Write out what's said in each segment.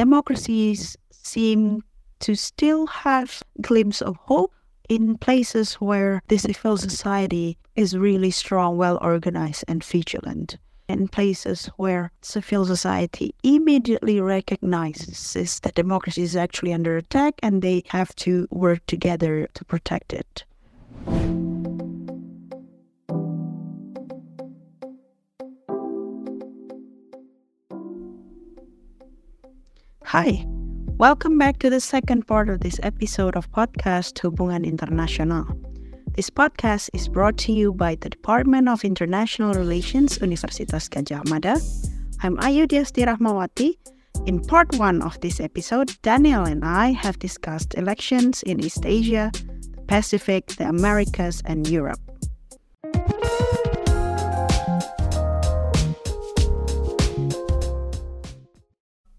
democracies seem to still have glimpse of hope in places where the civil society is really strong, well organized, and vigilant. In places where civil society immediately recognizes that democracy is actually under attack and they have to work together to protect it. Hi, welcome back to the second part of this episode of podcast Hubungan Internasional. This podcast is brought to you by the Department of International Relations Universitas Gadjah Mada. I'm Ayu Diasti Rachmawati. In part one of this episode, Daniel and I have discussed elections in East Asia, the Pacific, the Americas, and Europe.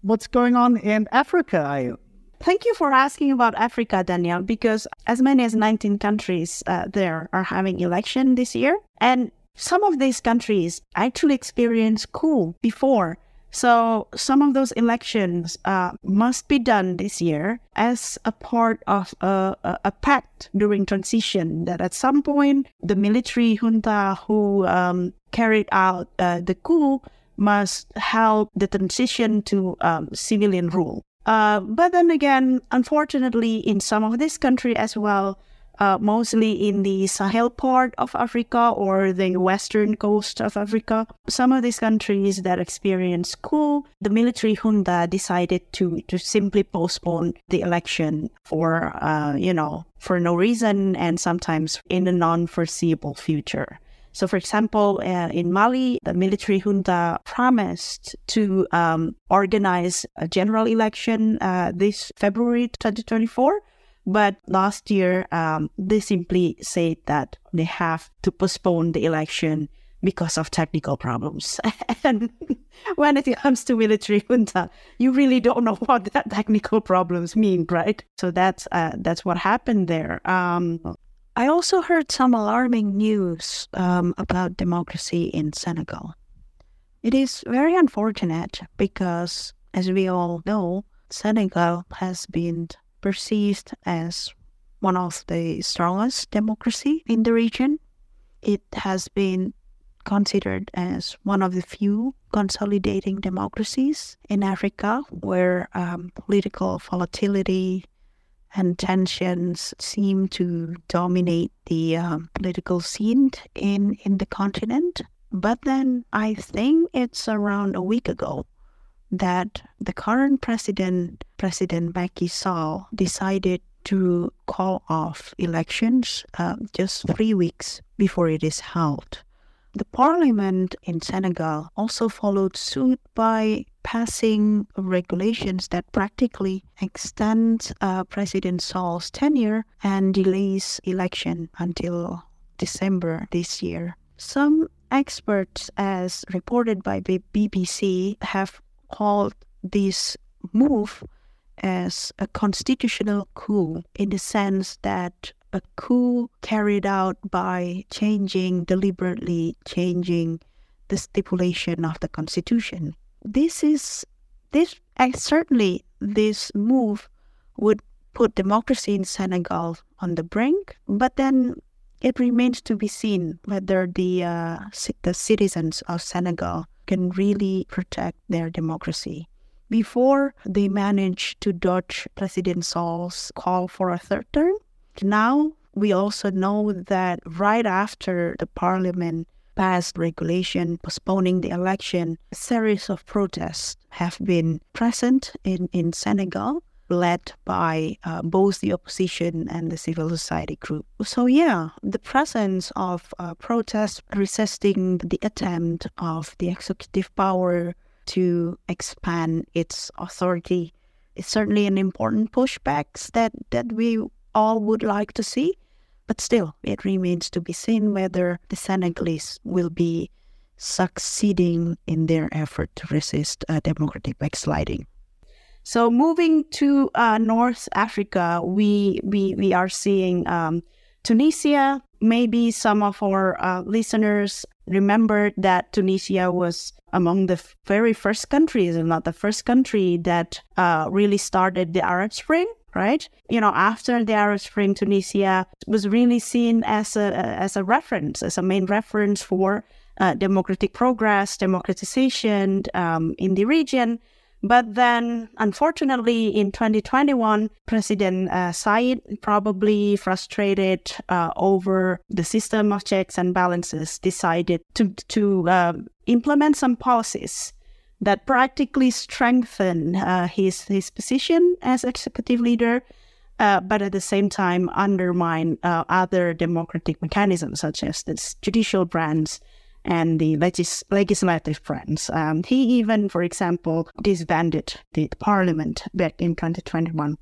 What's going on in Africa? Thank you for asking about Africa, Daniel, because as many as 19 countries uh, there are having election this year. And some of these countries actually experienced coup before. So some of those elections uh, must be done this year as a part of a, a, a, pact during transition that at some point the military junta who um, carried out uh, the coup must help the transition to um, civilian rule. Uh, but then again, unfortunately, in some of this country as well, uh, mostly in the Sahel part of Africa or the western coast of Africa, some of these countries that experience coup, the military junta decided to to simply postpone the election for uh, you know for no reason and sometimes in a non-foreseeable future. So, for example, uh, in Mali, the military junta promised to um, organize a general election uh, this February 2024. But last year, um, they simply said that they have to postpone the election because of technical problems. and when it comes to military junta, you really don't know what that technical problems mean, right? So that's uh, that's what happened there. Um, I also heard some alarming news um, about democracy in Senegal. It is very unfortunate because, as we all know, Senegal has been perceived as one of the strongest democracy in the region. It has been considered as one of the few consolidating democracies in Africa where um, political volatility and tensions seem to dominate the uh, political scene in, in the continent. But then I think it's around a week ago that the current president, President Macky Sall, decided to call off elections uh, just three weeks before it is held. The parliament in Senegal also followed suit by passing regulations that practically extend uh, President Sall's tenure and delays election until December this year. Some experts, as reported by the BBC, have called this move as a constitutional coup in the sense that a coup carried out by changing, deliberately changing the stipulation of the constitution. This is this certainly this move would put democracy in Senegal on the brink, but then it remains to be seen whether the uh, the citizens of Senegal can really protect their democracy. Before they managed to dodge President Sall's call for a third term, now, we also know that right after the parliament passed regulation postponing the election, a series of protests have been present in, in Senegal, led by uh, both the opposition and the civil society group. So, yeah, the presence of uh, protests resisting the attempt of the executive power to expand its authority is certainly an important pushback that, that we all would like to see. But still, it remains to be seen whether the Senegalese will be succeeding in their effort to resist uh, democratic backsliding. So moving to uh, North Africa, we we we are seeing um, Tunisia. Maybe some of our uh, listeners remember that Tunisia was among the very first countries, and not the first country that uh, really started the Arab Spring right? You know, after the Arab Spring, Tunisia was really seen as a as a reference, as a main reference for uh, democratic progress, democratization um, in the region. But then, unfortunately, in 2021, President uh, Saied, probably frustrated uh, over the system of checks and balances, decided to to uh, implement some policies that practically strengthen uh, his his position as executive leader, uh, but at the same time undermine uh, other democratic mechanisms such as the judicial branch and the legis- legislative branch. Um, he even, for example, disbanded the parliament back in 2021.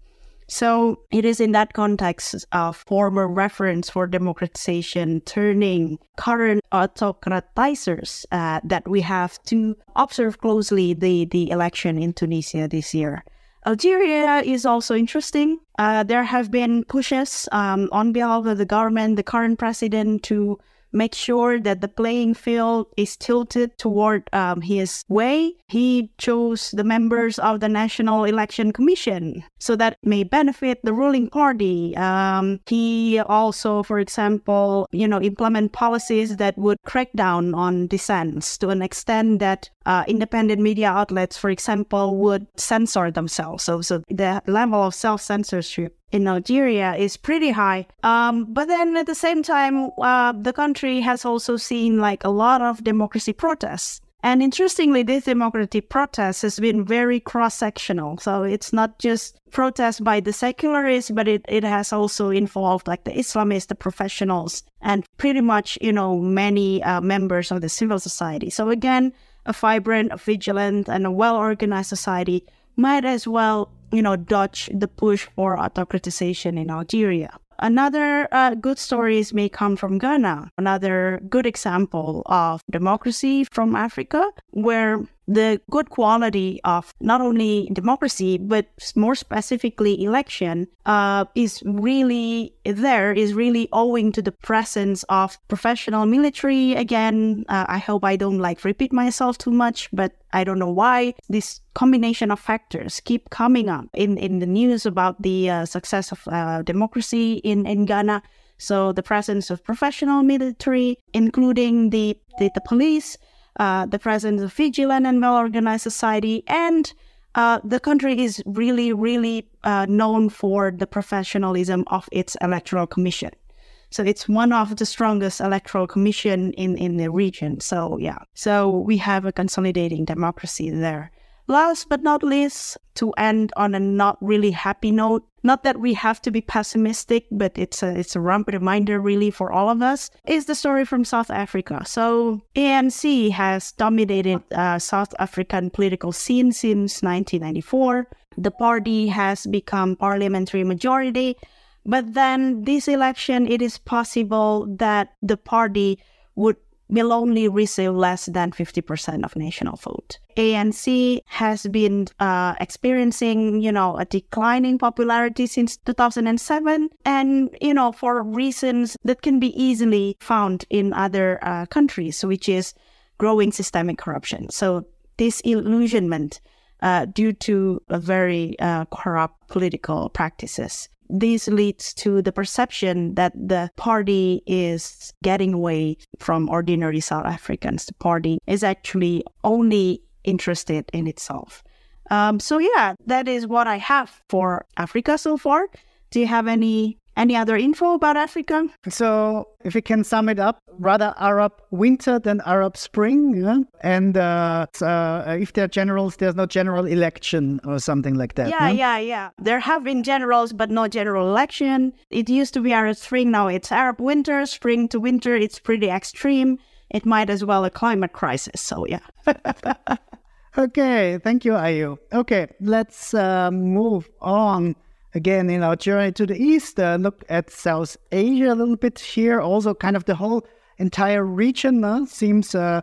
So it is in that context of former reference for democratization turning current autocratizers uh, that we have to observe closely the, the election in Tunisia this year. Algeria is also interesting. Uh, there have been pushes um, on behalf of the government, the current president, to make sure that the playing field is tilted toward um, his way. He chose the members of the National Election Commission so that may benefit the ruling party. Um, he also, for example, you know, implement policies that would crack down on dissents to an extent that uh, independent media outlets, for example, would censor themselves. So, so the level of self censorship in Algeria is pretty high. Um, but then at the same time, uh, the country has also seen like a lot of democracy protests. And interestingly, this democratic protest has been very cross sectional. So it's not just protests by the secularists, but it, it has also involved like the Islamists, the professionals, and pretty much, you know, many uh, members of the civil society. So again, a vibrant, a vigilant, and a well organized society might as well, you know, dodge the push for autocratization in Algeria. Another uh, good stories may come from Ghana, another good example of democracy from Africa, where the good quality of not only democracy but more specifically election uh, is really there is really owing to the presence of professional military again. Uh, i hope i don't like repeat myself too much but i don't know why this combination of factors keep coming up in, in the news about the uh, success of uh, democracy in, in ghana. So the presence of professional military including the, the, the police uh, the presence of vigilant and well organized society, and uh, the country is really, really uh, known for the professionalism of its electoral commission. So it's one of the strongest electoral commission in, in the region. So yeah, so we have a consolidating democracy there. Last but not least, to end on a not really happy note, not that we have to be pessimistic, but it's a it's a reminder really for all of us, is the story from South Africa. So ANC has dominated uh, South African political scene since 1994. The party has become parliamentary majority, but then this election, it is possible that the party would will only receive less than 50% of national vote. ANC has been uh, experiencing, you know, a declining popularity since 2007, and you know, for reasons that can be easily found in other uh, countries, which is growing systemic corruption. So disillusionment uh, due to a very uh, corrupt political practices this leads to the perception that the party is getting away from ordinary South Africans. The party is actually only interested in itself. Um, so yeah, that is what I have for Africa so far. Do you have any any other info about Africa? So, if we can sum it up, rather Arab winter than Arab spring. Yeah? And uh, uh, if there are generals, there's no general election or something like that. Yeah, no? yeah, yeah. There have been generals, but no general election. It used to be Arab spring, now it's Arab winter. Spring to winter, it's pretty extreme. It might as well a climate crisis. So, yeah. okay, thank you, Ayu. Okay, let's uh, move on again in our journey to the east, uh, look at South Asia a little bit here. Also, kind of the whole entire region uh, seems uh,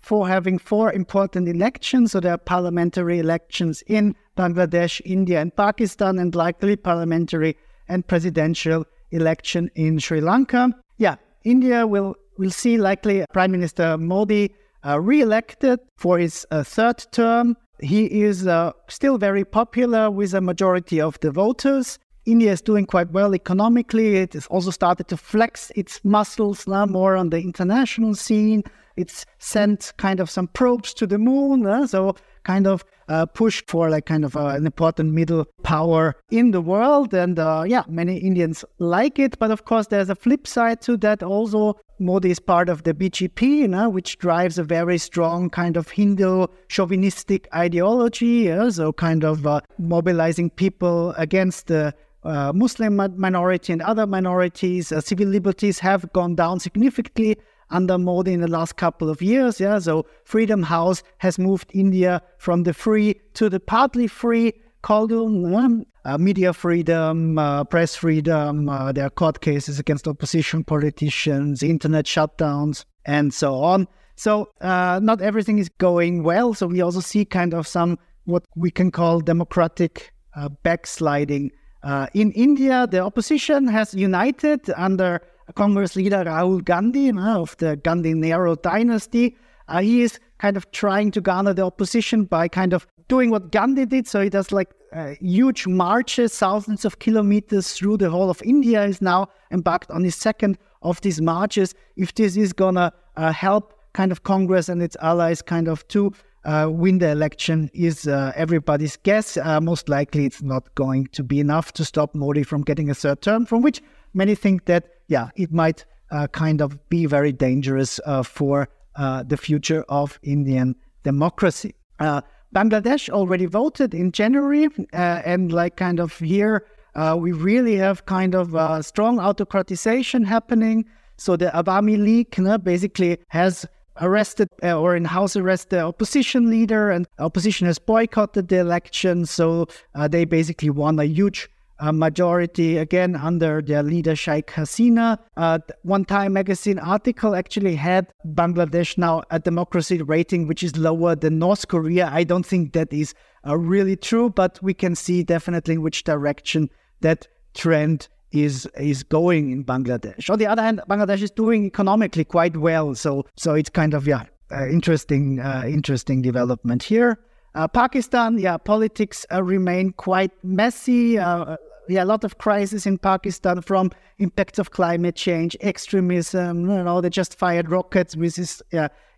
for having four important elections. So there are parliamentary elections in Bangladesh, India, and Pakistan, and likely parliamentary and presidential election in Sri Lanka. Yeah, India will we'll see likely Prime Minister Modi uh, re-elected for his uh, third term. He is uh, still very popular with a majority of the voters. India is doing quite well economically. It has also started to flex its muscles now more on the international scene. It's sent kind of some probes to the moon. Uh, so kind of uh, pushed for like kind of uh, an important middle power in the world. And uh, yeah, many Indians like it. But of course, there's a flip side to that also. Modi is part of the BJP, you know, which drives a very strong kind of Hindu chauvinistic ideology. Yeah? So kind of uh, mobilizing people against the uh, Muslim minority and other minorities. Uh, civil liberties have gone down significantly under Modi in the last couple of years. Yeah, so Freedom House has moved India from the free to the partly free cauldron. Uh, media freedom, uh, press freedom. Uh, there are court cases against opposition politicians, internet shutdowns, and so on. So uh, not everything is going well. So we also see kind of some what we can call democratic uh, backsliding. Uh, in India, the opposition has united under Congress leader Rahul Gandhi of the Gandhi Nehru dynasty. Uh, he is kind of trying to garner the opposition by kind of doing what Gandhi did. So he does like uh, huge marches, thousands of kilometers through the whole of India. Is now embarked on his second of these marches. If this is gonna uh, help kind of Congress and its allies kind of to uh, win the election is uh, everybody's guess. Uh, most likely, it's not going to be enough to stop Modi from getting a third term, from which many think that yeah, it might uh, kind of be very dangerous uh, for uh, the future of Indian democracy. Uh, Bangladesh already voted in January, uh, and like kind of here, uh, we really have kind of strong autocratization happening. So the Awami League basically has arrested or in house arrest the opposition leader, and opposition has boycotted the election. So they basically won a huge a majority again under their leader Sheikh Hasina. Uh, one Time magazine article actually had Bangladesh now a democracy rating which is lower than North Korea. I don't think that is uh, really true, but we can see definitely in which direction that trend is is going in Bangladesh. On the other hand, Bangladesh is doing economically quite well, so so it's kind of yeah uh, interesting uh, interesting development here. Uh, Pakistan, yeah, politics uh, remain quite messy. Uh, yeah, a lot of crises in Pakistan from impacts of climate change, extremism. You know, they just fired rockets with this,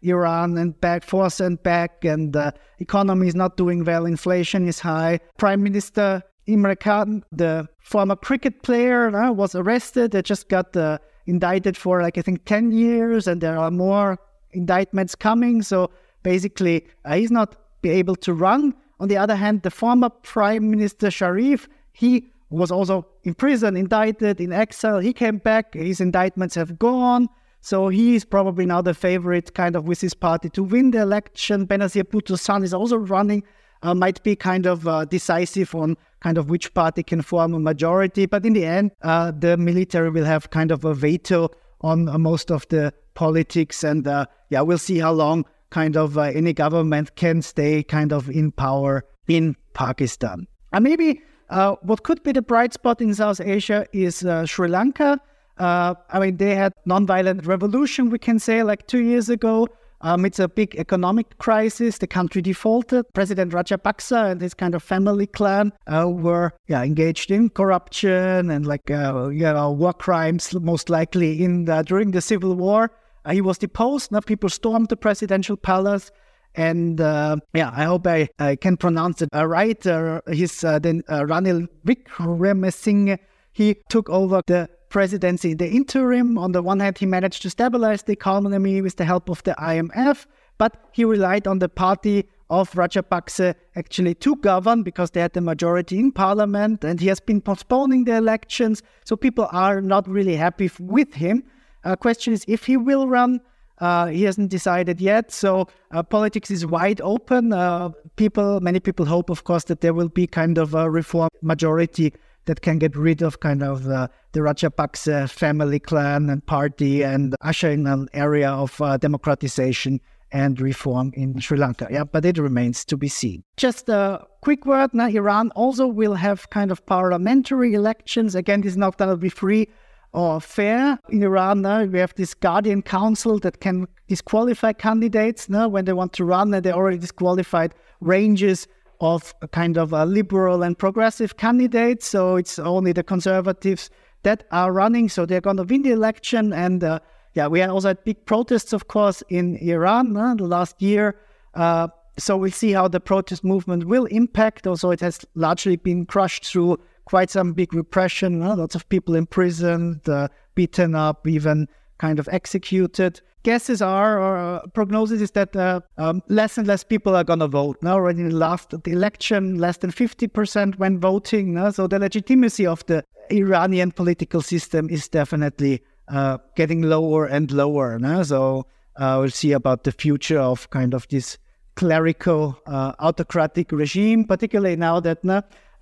Iran and back, force and back, and the economy is not doing well. Inflation is high. Prime Minister Imran Khan, the former cricket player, uh, was arrested. They just got uh, indicted for like I think ten years, and there are more indictments coming. So basically, uh, he's not be able to run. On the other hand, the former Prime Minister Sharif, he was also in prison, indicted, in exile. He came back, his indictments have gone. So he is probably now the favorite kind of with his party to win the election. Benazir Bhutto's son is also running, uh, might be kind of uh, decisive on kind of which party can form a majority. But in the end, uh, the military will have kind of a veto on uh, most of the politics. And uh, yeah, we'll see how long kind of uh, any government can stay kind of in power in Pakistan. And maybe uh, what could be the bright spot in South Asia is uh, Sri Lanka. Uh, I mean, they had non-violent revolution, we can say, like two years ago. Um, it's a big economic crisis. The country defaulted. President Rajapaksa and his kind of family clan uh, were yeah, engaged in corruption and like uh, you know war crimes, most likely in the, during the civil war. Uh, he was deposed. Now people stormed the presidential palace. And uh, yeah, I hope I, I can pronounce it uh, right. Uh, his uh, then uh, Ranil Wickremesinghe, he took over the presidency in the interim. On the one hand, he managed to stabilize the economy with the help of the IMF, but he relied on the party of Rajapaksa actually to govern because they had the majority in parliament and he has been postponing the elections. So people are not really happy with him. Uh, question is if he will run uh, he hasn't decided yet. So uh, politics is wide open. Uh, people, many people hope, of course, that there will be kind of a reform majority that can get rid of kind of uh, the Rajapaksa family clan and party and usher in an area of uh, democratization and reform in Sri Lanka. Yeah, but it remains to be seen. Just a quick word now Iran also will have kind of parliamentary elections. Again, this is not going to be free or fair in Iran. Now we have this guardian council that can disqualify candidates now when they want to run, and they already disqualified ranges of kind of a liberal and progressive candidates. So it's only the conservatives that are running. So they're going to win the election. And uh, yeah, we also had big protests, of course, in Iran uh, the last year. Uh, so we'll see how the protest movement will impact. Also, it has largely been crushed through quite some big repression. Uh, lots of people imprisoned, uh, beaten up, even kind of executed. Guesses are, or uh, prognosis is that uh, um, less and less people are going to vote. Now, already in the last the election, less than 50% went voting. So the legitimacy of the Iranian political system is definitely uh, getting lower and lower. No? So uh, we'll see about the future of kind of this clerical uh, autocratic regime, particularly now that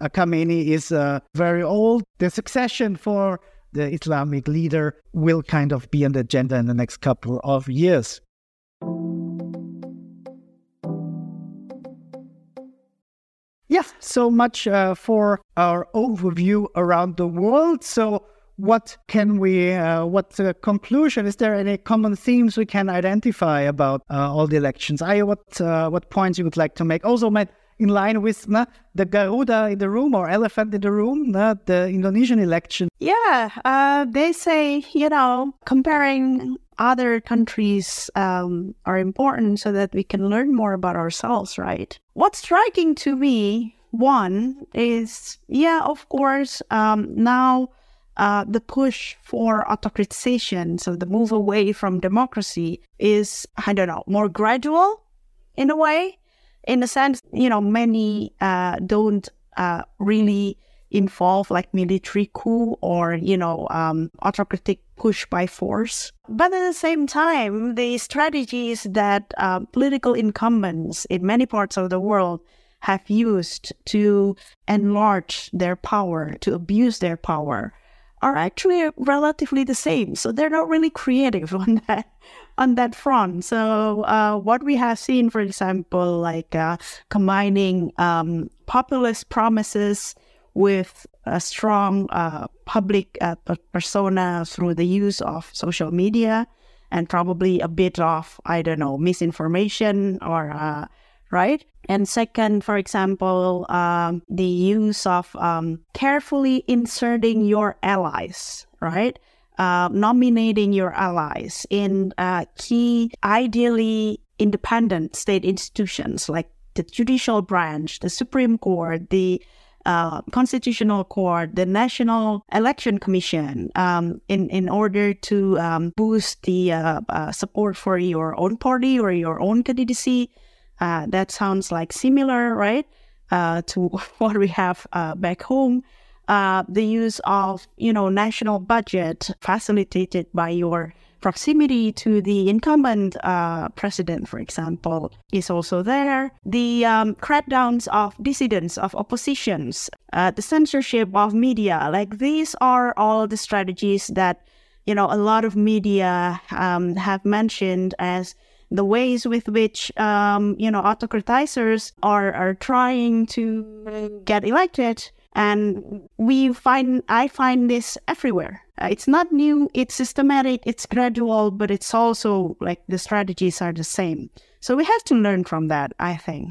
Khamenei is uh, very old. The succession for the Islamic leader will kind of be on the agenda in the next couple of years. Yeah, so much uh, for our overview around the world. So what can we uh, what uh, conclusion is there any common themes we can identify about uh, all the elections i what uh, what points you would like to make also Matt, in line with uh, the garuda in the room or elephant in the room uh, the indonesian election yeah uh, they say you know comparing other countries um, are important so that we can learn more about ourselves right what's striking to me one is yeah of course um, now uh, the push for autocratization, so the move away from democracy, is, I don't know, more gradual in a way. In a sense, you know, many uh, don't uh, really involve like military coup or, you know, um, autocratic push by force. But at the same time, the strategies that uh, political incumbents in many parts of the world have used to enlarge their power, to abuse their power, are actually relatively the same. So they're not really creative on that on that front. So uh, what we have seen, for example, like uh, combining um, populist promises with a strong uh, public uh, persona through the use of social media and probably a bit of I don't know misinformation or uh, right? And second, for example, um, the use of um, carefully inserting your allies, right? Uh, nominating your allies in uh, key, ideally independent state institutions like the judicial branch, the Supreme Court, the uh, Constitutional Court, the National Election Commission, um, in in order to um, boost the uh, uh, support for your own party or your own candidacy. Uh, that sounds like similar, right, uh, to what we have uh, back home. Uh, the use of, you know, national budget facilitated by your proximity to the incumbent uh, president, for example, is also there. The um, crackdowns of dissidents, of oppositions, uh, the censorship of media, like these are all the strategies that, you know, a lot of media um, have mentioned as the ways with which um, you know autocratizers are are trying to get elected. And we find i find this everywhere. Uh, it's not new it's systematic it's gradual but it's also like the strategies are the same. So we have to learn from that i think.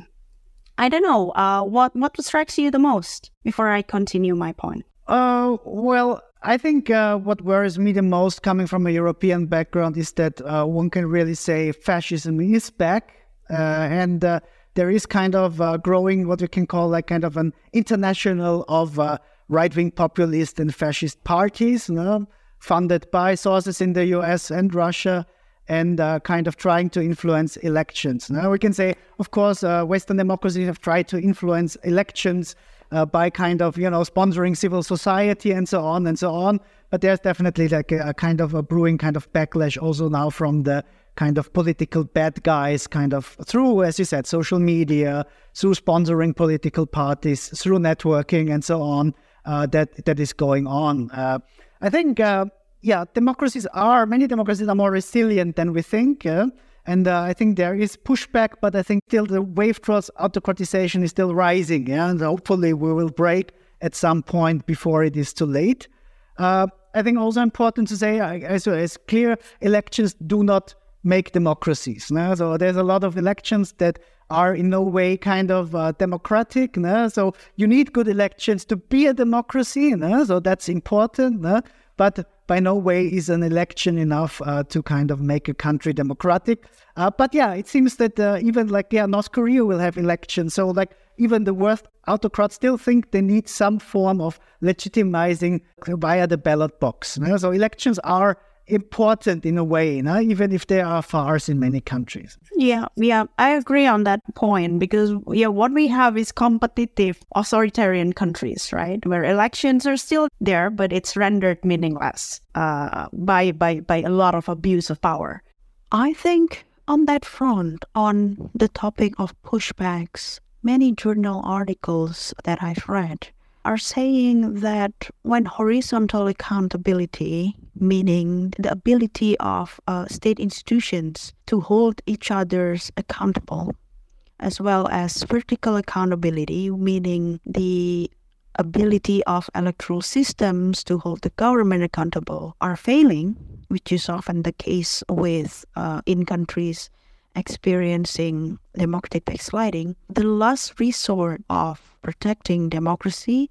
I don't know uh, what what strikes you the most before i continue my point uh, well I think uh, what worries me the most coming from a European background is that uh, one can really say fascism is back. Uh, and uh, there is kind of uh, growing what we can call like kind of an international of uh, right wing populist and fascist parties, you know, funded by sources in the US and Russia and kind of trying to influence elections. Now, we can say, of course, Western democracies have tried to influence elections uh, by kind of you know sponsoring civil society and so on and so on. But there's definitely like a, a kind of a brewing kind of backlash also now from the kind of political bad guys, kind of through, as you said, social media, through sponsoring political parties, through networking and so on. Uh, that that is going on. Uh, I think, uh, yeah, democracies are many democracies are more resilient than we think. And uh, I think there is pushback, but I think still the wave towards autocratization is still rising. Yeah? And hopefully we will break at some point before it is too late. Uh, I think also important to say, as it's clear, elections do not make democracies. No? So there's a lot of elections that are in no way kind of uh, democratic. No? So you need good elections to be a democracy. No? So that's important. But by no way is an election enough uh, to kind of make a country democratic. Uh, but yeah, it seems that uh, even like yeah, North Korea will have elections. So like even the worst autocrats still think they need some form of legitimizing via the ballot box. You know? So elections are important in a way, know, even if there are farce in many countries. Yeah, yeah, I agree on that point because yeah, what we have is competitive authoritarian countries, right, where elections are still there, but it's rendered meaningless uh, by by by a lot of abuse of power. I think on that front, on the topic of pushbacks, many journal articles that I've read are saying that when horizontal accountability, meaning the ability of uh, state institutions to hold each other's accountable, as well as vertical accountability, meaning the ability of electoral systems to hold the government accountable, are failing, which is often the case with uh, in countries experiencing democratic backsliding, the last resort of protecting democracy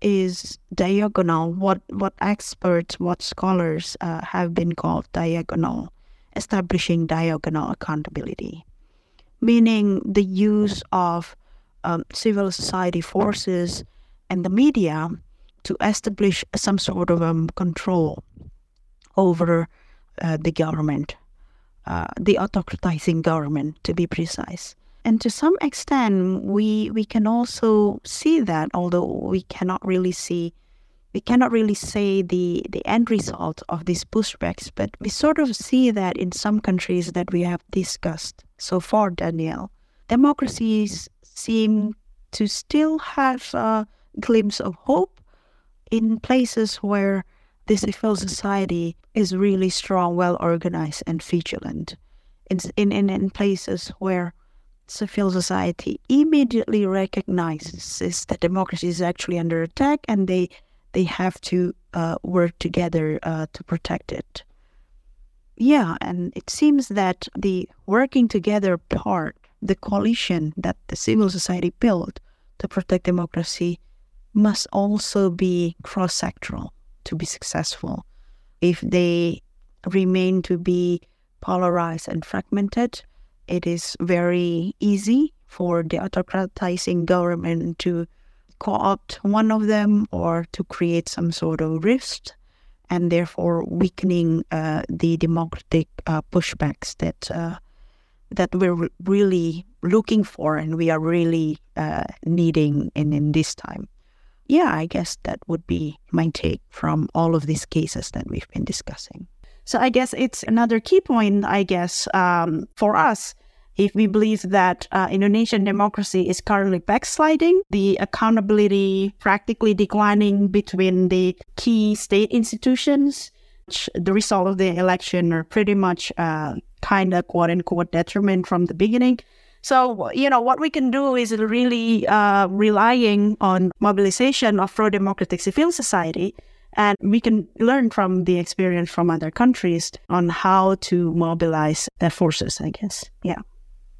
is diagonal, what, what experts, what scholars uh, have been called diagonal, establishing diagonal accountability, meaning the use of um, civil society forces and the media to establish some sort of um, control over uh, the government uh, the autocratizing government, to be precise. And to some extent, we we can also see that, although we cannot really see, we cannot really say the the end result of these pushbacks, but we sort of see that in some countries that we have discussed so far, Daniel, democracies seem to still have a glimpse of hope in places where the civil society is really strong, well organized, and vigilant. It's In, in, in places where civil society immediately recognizes that democracy is actually under attack and they they have to uh, work together uh, to protect it. Yeah, and it seems that the working together part, the coalition that the civil society built to protect democracy, must also be cross sectoral to be successful. If they remain to be polarized and fragmented, it is very easy for the autocratizing government to co-opt one of them or to create some sort of rift and therefore weakening uh, the democratic uh, pushbacks that uh, that we're really looking for and we are really uh, needing in, in this time yeah, I guess that would be my take from all of these cases that we've been discussing. So I guess it's another key point, I guess, um, for us. If we believe that uh, Indonesian democracy is currently backsliding, the accountability practically declining between the key state institutions, the result of the election are pretty much uh, kind of quote unquote determined from the beginning. So, you know, what we can do is really uh, relying on mobilization of pro democratic civil society. And we can learn from the experience from other countries on how to mobilize their forces, I guess. Yeah.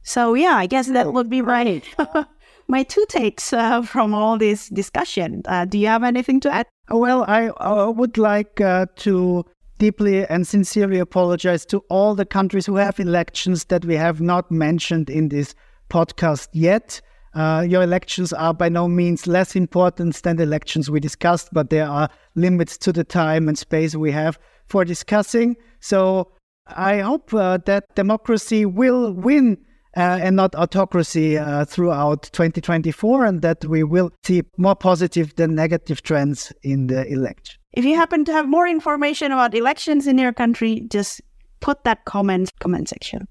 So, yeah, I guess that would be right. My two takes uh, from all this discussion. Uh, do you have anything to add? Well, I, I would like uh, to deeply and sincerely apologize to all the countries who have elections that we have not mentioned in this podcast yet. Uh, your elections are by no means less important than the elections we discussed, but there are limits to the time and space we have for discussing. So I hope uh, that democracy will win uh, and not autocracy uh, throughout 2024, and that we will see more positive than negative trends in the election. If you happen to have more information about elections in your country, just put that comment comment section.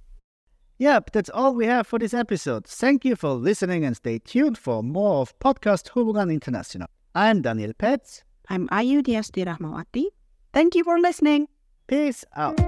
Yep, that's all we have for this episode. Thank you for listening and stay tuned for more of Podcast Hubungan International. I'm Daniel Petz. I'm Ayu Dias Rachmawati. Thank you for listening. Peace out.